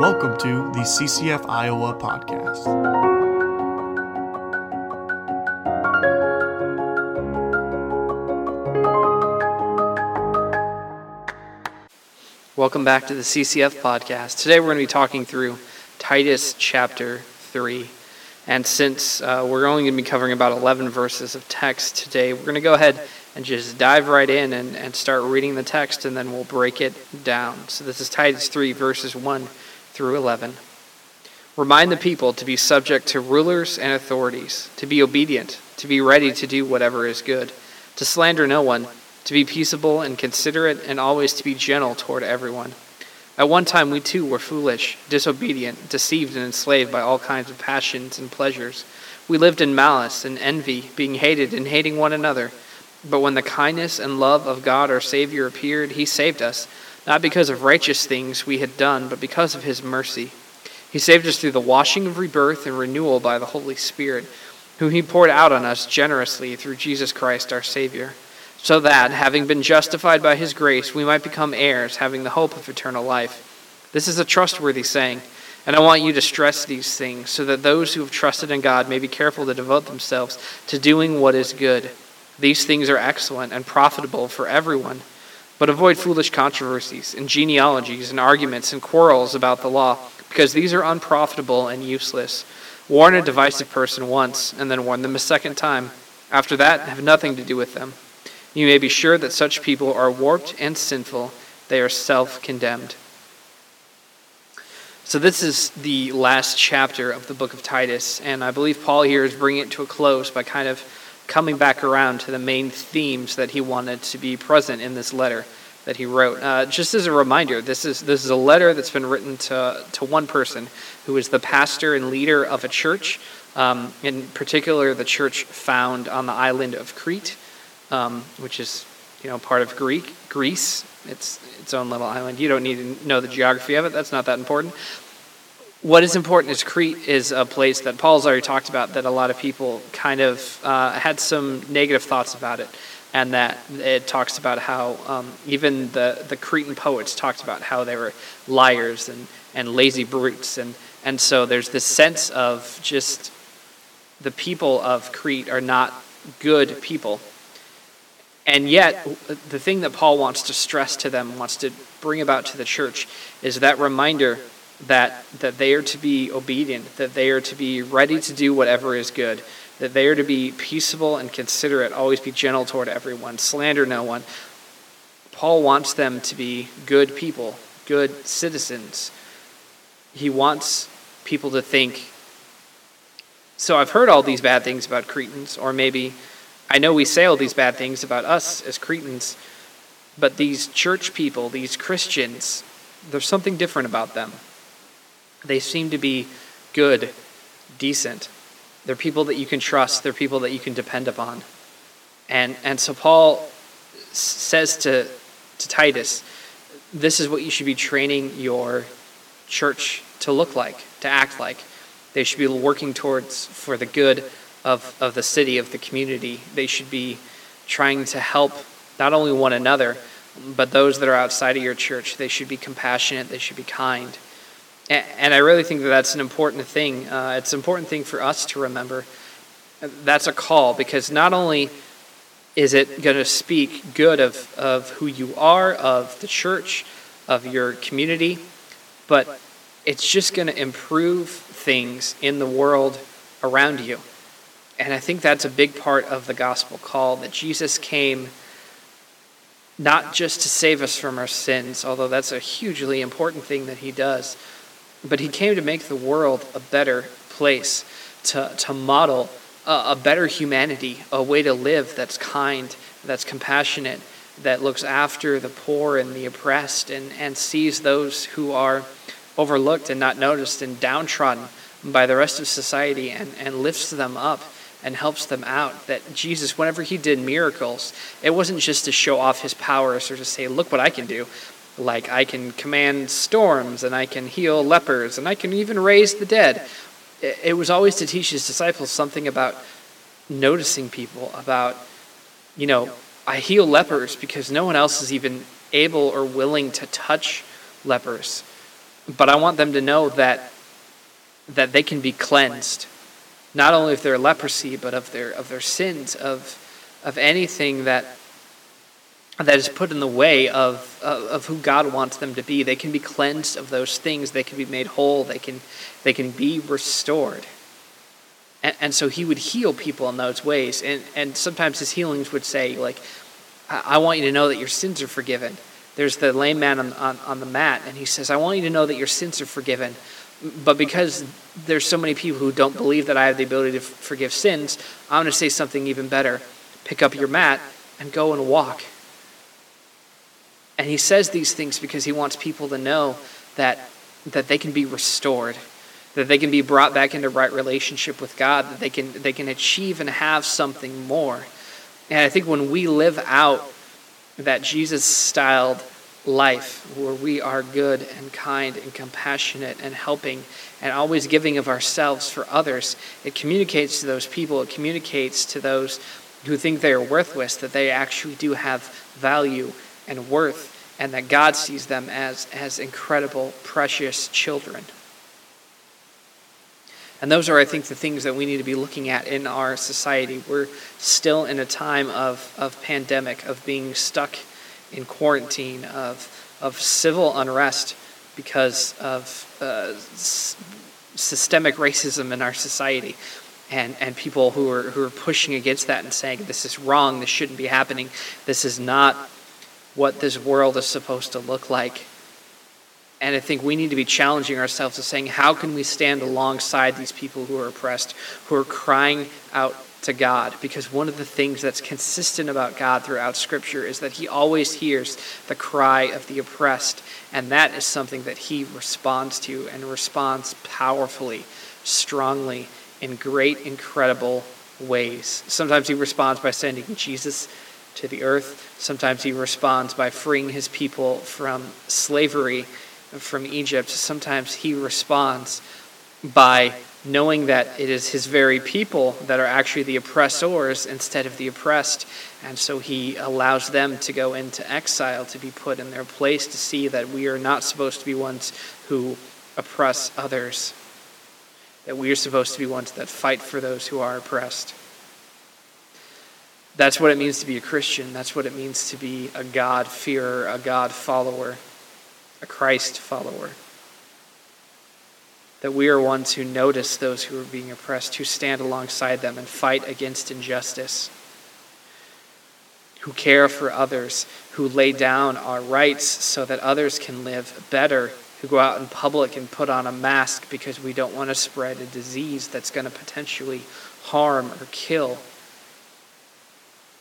Welcome to the CCF Iowa podcast. Welcome back to the CCF podcast. Today we're going to be talking through Titus chapter 3. And since uh, we're only going to be covering about 11 verses of text today, we're going to go ahead and just dive right in and, and start reading the text, and then we'll break it down. So this is Titus 3, verses 1 through 11. Remind the people to be subject to rulers and authorities, to be obedient, to be ready to do whatever is good, to slander no one, to be peaceable and considerate, and always to be gentle toward everyone. At one time we too were foolish, disobedient, deceived, and enslaved by all kinds of passions and pleasures. We lived in malice and envy, being hated and hating one another. But when the kindness and love of God our Savior appeared, He saved us, not because of righteous things we had done, but because of His mercy. He saved us through the washing of rebirth and renewal by the Holy Spirit, whom He poured out on us generously through Jesus Christ our Savior, so that, having been justified by His grace, we might become heirs, having the hope of eternal life. This is a trustworthy saying. And I want you to stress these things so that those who have trusted in God may be careful to devote themselves to doing what is good. These things are excellent and profitable for everyone. But avoid foolish controversies and genealogies and arguments and quarrels about the law, because these are unprofitable and useless. Warn a divisive person once, and then warn them a second time. After that, have nothing to do with them. You may be sure that such people are warped and sinful, they are self condemned. So, this is the last chapter of the book of Titus, and I believe Paul here is bringing it to a close by kind of coming back around to the main themes that he wanted to be present in this letter that he wrote. Uh, just as a reminder, this is this is a letter that's been written to to one person who is the pastor and leader of a church, um, in particular the church found on the island of Crete, um, which is you know part of Greek Greece. It's its own little island. You don't need to know the geography of it. That's not that important. What is important is Crete is a place that Paul's already talked about that a lot of people kind of uh, had some negative thoughts about it, and that it talks about how um, even the, the Cretan poets talked about how they were liars and, and lazy brutes, and, and so there's this sense of just the people of Crete are not good people. And yet, the thing that Paul wants to stress to them, wants to bring about to the church, is that reminder that, that they are to be obedient, that they are to be ready to do whatever is good, that they are to be peaceable and considerate, always be gentle toward everyone, slander no one. Paul wants them to be good people, good citizens. He wants people to think, so I've heard all these bad things about Cretans, or maybe I know we say all these bad things about us as Cretans, but these church people, these Christians, there's something different about them. They seem to be good, decent. They're people that you can trust, they're people that you can depend upon. And, and so Paul says to, to Titus, this is what you should be training your church to look like, to act like. They should be working towards for the good of, of the city, of the community. They should be trying to help not only one another, but those that are outside of your church. They should be compassionate, they should be kind. And I really think that that's an important thing. Uh, it's an important thing for us to remember. That's a call because not only is it going to speak good of, of who you are, of the church, of your community, but it's just going to improve things in the world around you. And I think that's a big part of the gospel call that Jesus came not just to save us from our sins, although that's a hugely important thing that he does but he came to make the world a better place, to, to model a, a better humanity, a way to live that's kind, that's compassionate, that looks after the poor and the oppressed, and, and sees those who are overlooked and not noticed and downtrodden by the rest of society and, and lifts them up and helps them out. That Jesus, whenever he did miracles, it wasn't just to show off his powers or to say, look what I can do. Like I can command storms and I can heal lepers and I can even raise the dead. It was always to teach his disciples something about noticing people, about, you know, I heal lepers because no one else is even able or willing to touch lepers. but I want them to know that that they can be cleansed, not only of their leprosy, but of their of their sins, of of anything that that is put in the way of, of who God wants them to be. They can be cleansed of those things. They can be made whole. They can, they can be restored. And, and so he would heal people in those ways. And, and sometimes his healings would say, like, I, I want you to know that your sins are forgiven. There's the lame man on, on, on the mat, and he says, I want you to know that your sins are forgiven. But because there's so many people who don't believe that I have the ability to forgive sins, I'm going to say something even better. Pick up your mat and go and walk. And he says these things because he wants people to know that, that they can be restored, that they can be brought back into right relationship with God, that they can, they can achieve and have something more. And I think when we live out that Jesus styled life where we are good and kind and compassionate and helping and always giving of ourselves for others, it communicates to those people, it communicates to those who think they are worthless that they actually do have value and worth, and that God sees them as, as incredible, precious children. And those are, I think, the things that we need to be looking at in our society. We're still in a time of, of pandemic, of being stuck in quarantine, of, of civil unrest because of uh, s- systemic racism in our society. And, and people who are, who are pushing against that and saying, this is wrong, this shouldn't be happening, this is not what this world is supposed to look like. And I think we need to be challenging ourselves to saying, how can we stand alongside these people who are oppressed, who are crying out to God? Because one of the things that's consistent about God throughout Scripture is that He always hears the cry of the oppressed. And that is something that He responds to and responds powerfully, strongly, in great, incredible ways. Sometimes He responds by sending Jesus to the earth. Sometimes he responds by freeing his people from slavery from Egypt. Sometimes he responds by knowing that it is his very people that are actually the oppressors instead of the oppressed. And so he allows them to go into exile, to be put in their place, to see that we are not supposed to be ones who oppress others, that we are supposed to be ones that fight for those who are oppressed. That's what it means to be a Christian. That's what it means to be a God-fearer, a God follower, a Christ follower. That we are ones who notice those who are being oppressed, who stand alongside them and fight against injustice, who care for others, who lay down our rights so that others can live better, who go out in public and put on a mask because we don't want to spread a disease that's going to potentially harm or kill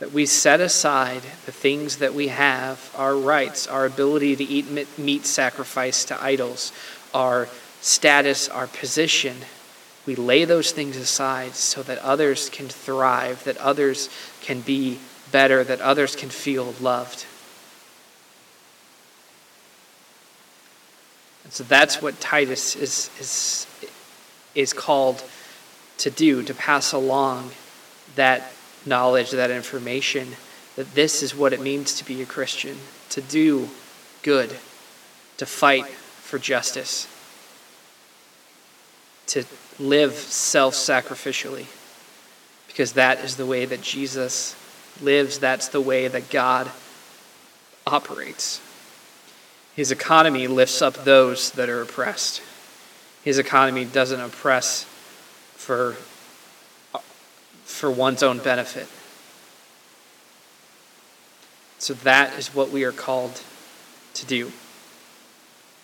that we set aside the things that we have, our rights, our ability to eat meat sacrificed to idols, our status, our position. We lay those things aside so that others can thrive, that others can be better, that others can feel loved. And so that's what Titus is, is, is called to do, to pass along that knowledge, that information, that this is what it means to be a Christian, to do good, to fight for justice, to live self sacrificially, because that is the way that Jesus lives, that's the way that God operates. His economy lifts up those that are oppressed. His economy doesn't oppress for for one's own benefit. So that is what we are called to do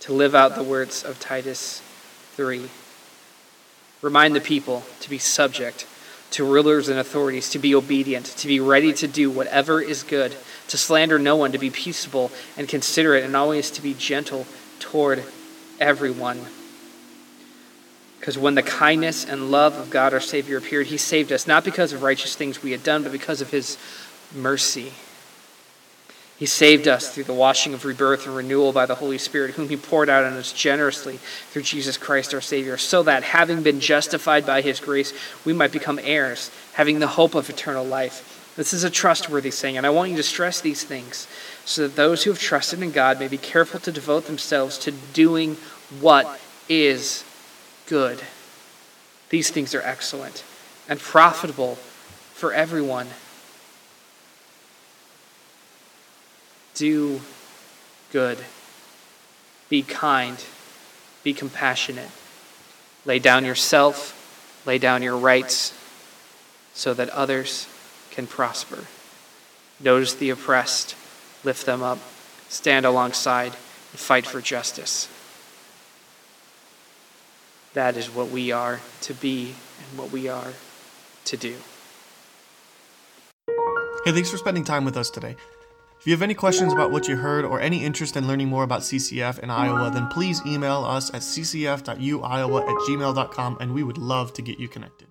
to live out the words of Titus 3. Remind the people to be subject to rulers and authorities, to be obedient, to be ready to do whatever is good, to slander no one, to be peaceable and considerate, and always to be gentle toward everyone. Because when the kindness and love of God our Savior appeared, He saved us, not because of righteous things we had done, but because of His mercy. He saved us through the washing of rebirth and renewal by the Holy Spirit, whom He poured out on us generously through Jesus Christ our Savior, so that, having been justified by His grace, we might become heirs, having the hope of eternal life. This is a trustworthy saying, and I want you to stress these things so that those who have trusted in God may be careful to devote themselves to doing what is good. These things are excellent and profitable for everyone. Do good. Be kind. Be compassionate. Lay down yourself. Lay down your rights so that others can prosper. Notice the oppressed. Lift them up. Stand alongside and fight for justice. That is what we are to be and what we are to do. Hey, thanks for spending time with us today. If you have any questions about what you heard or any interest in learning more about CCF in Iowa, then please email us at ccf.uiowa at gmail.com and we would love to get you connected.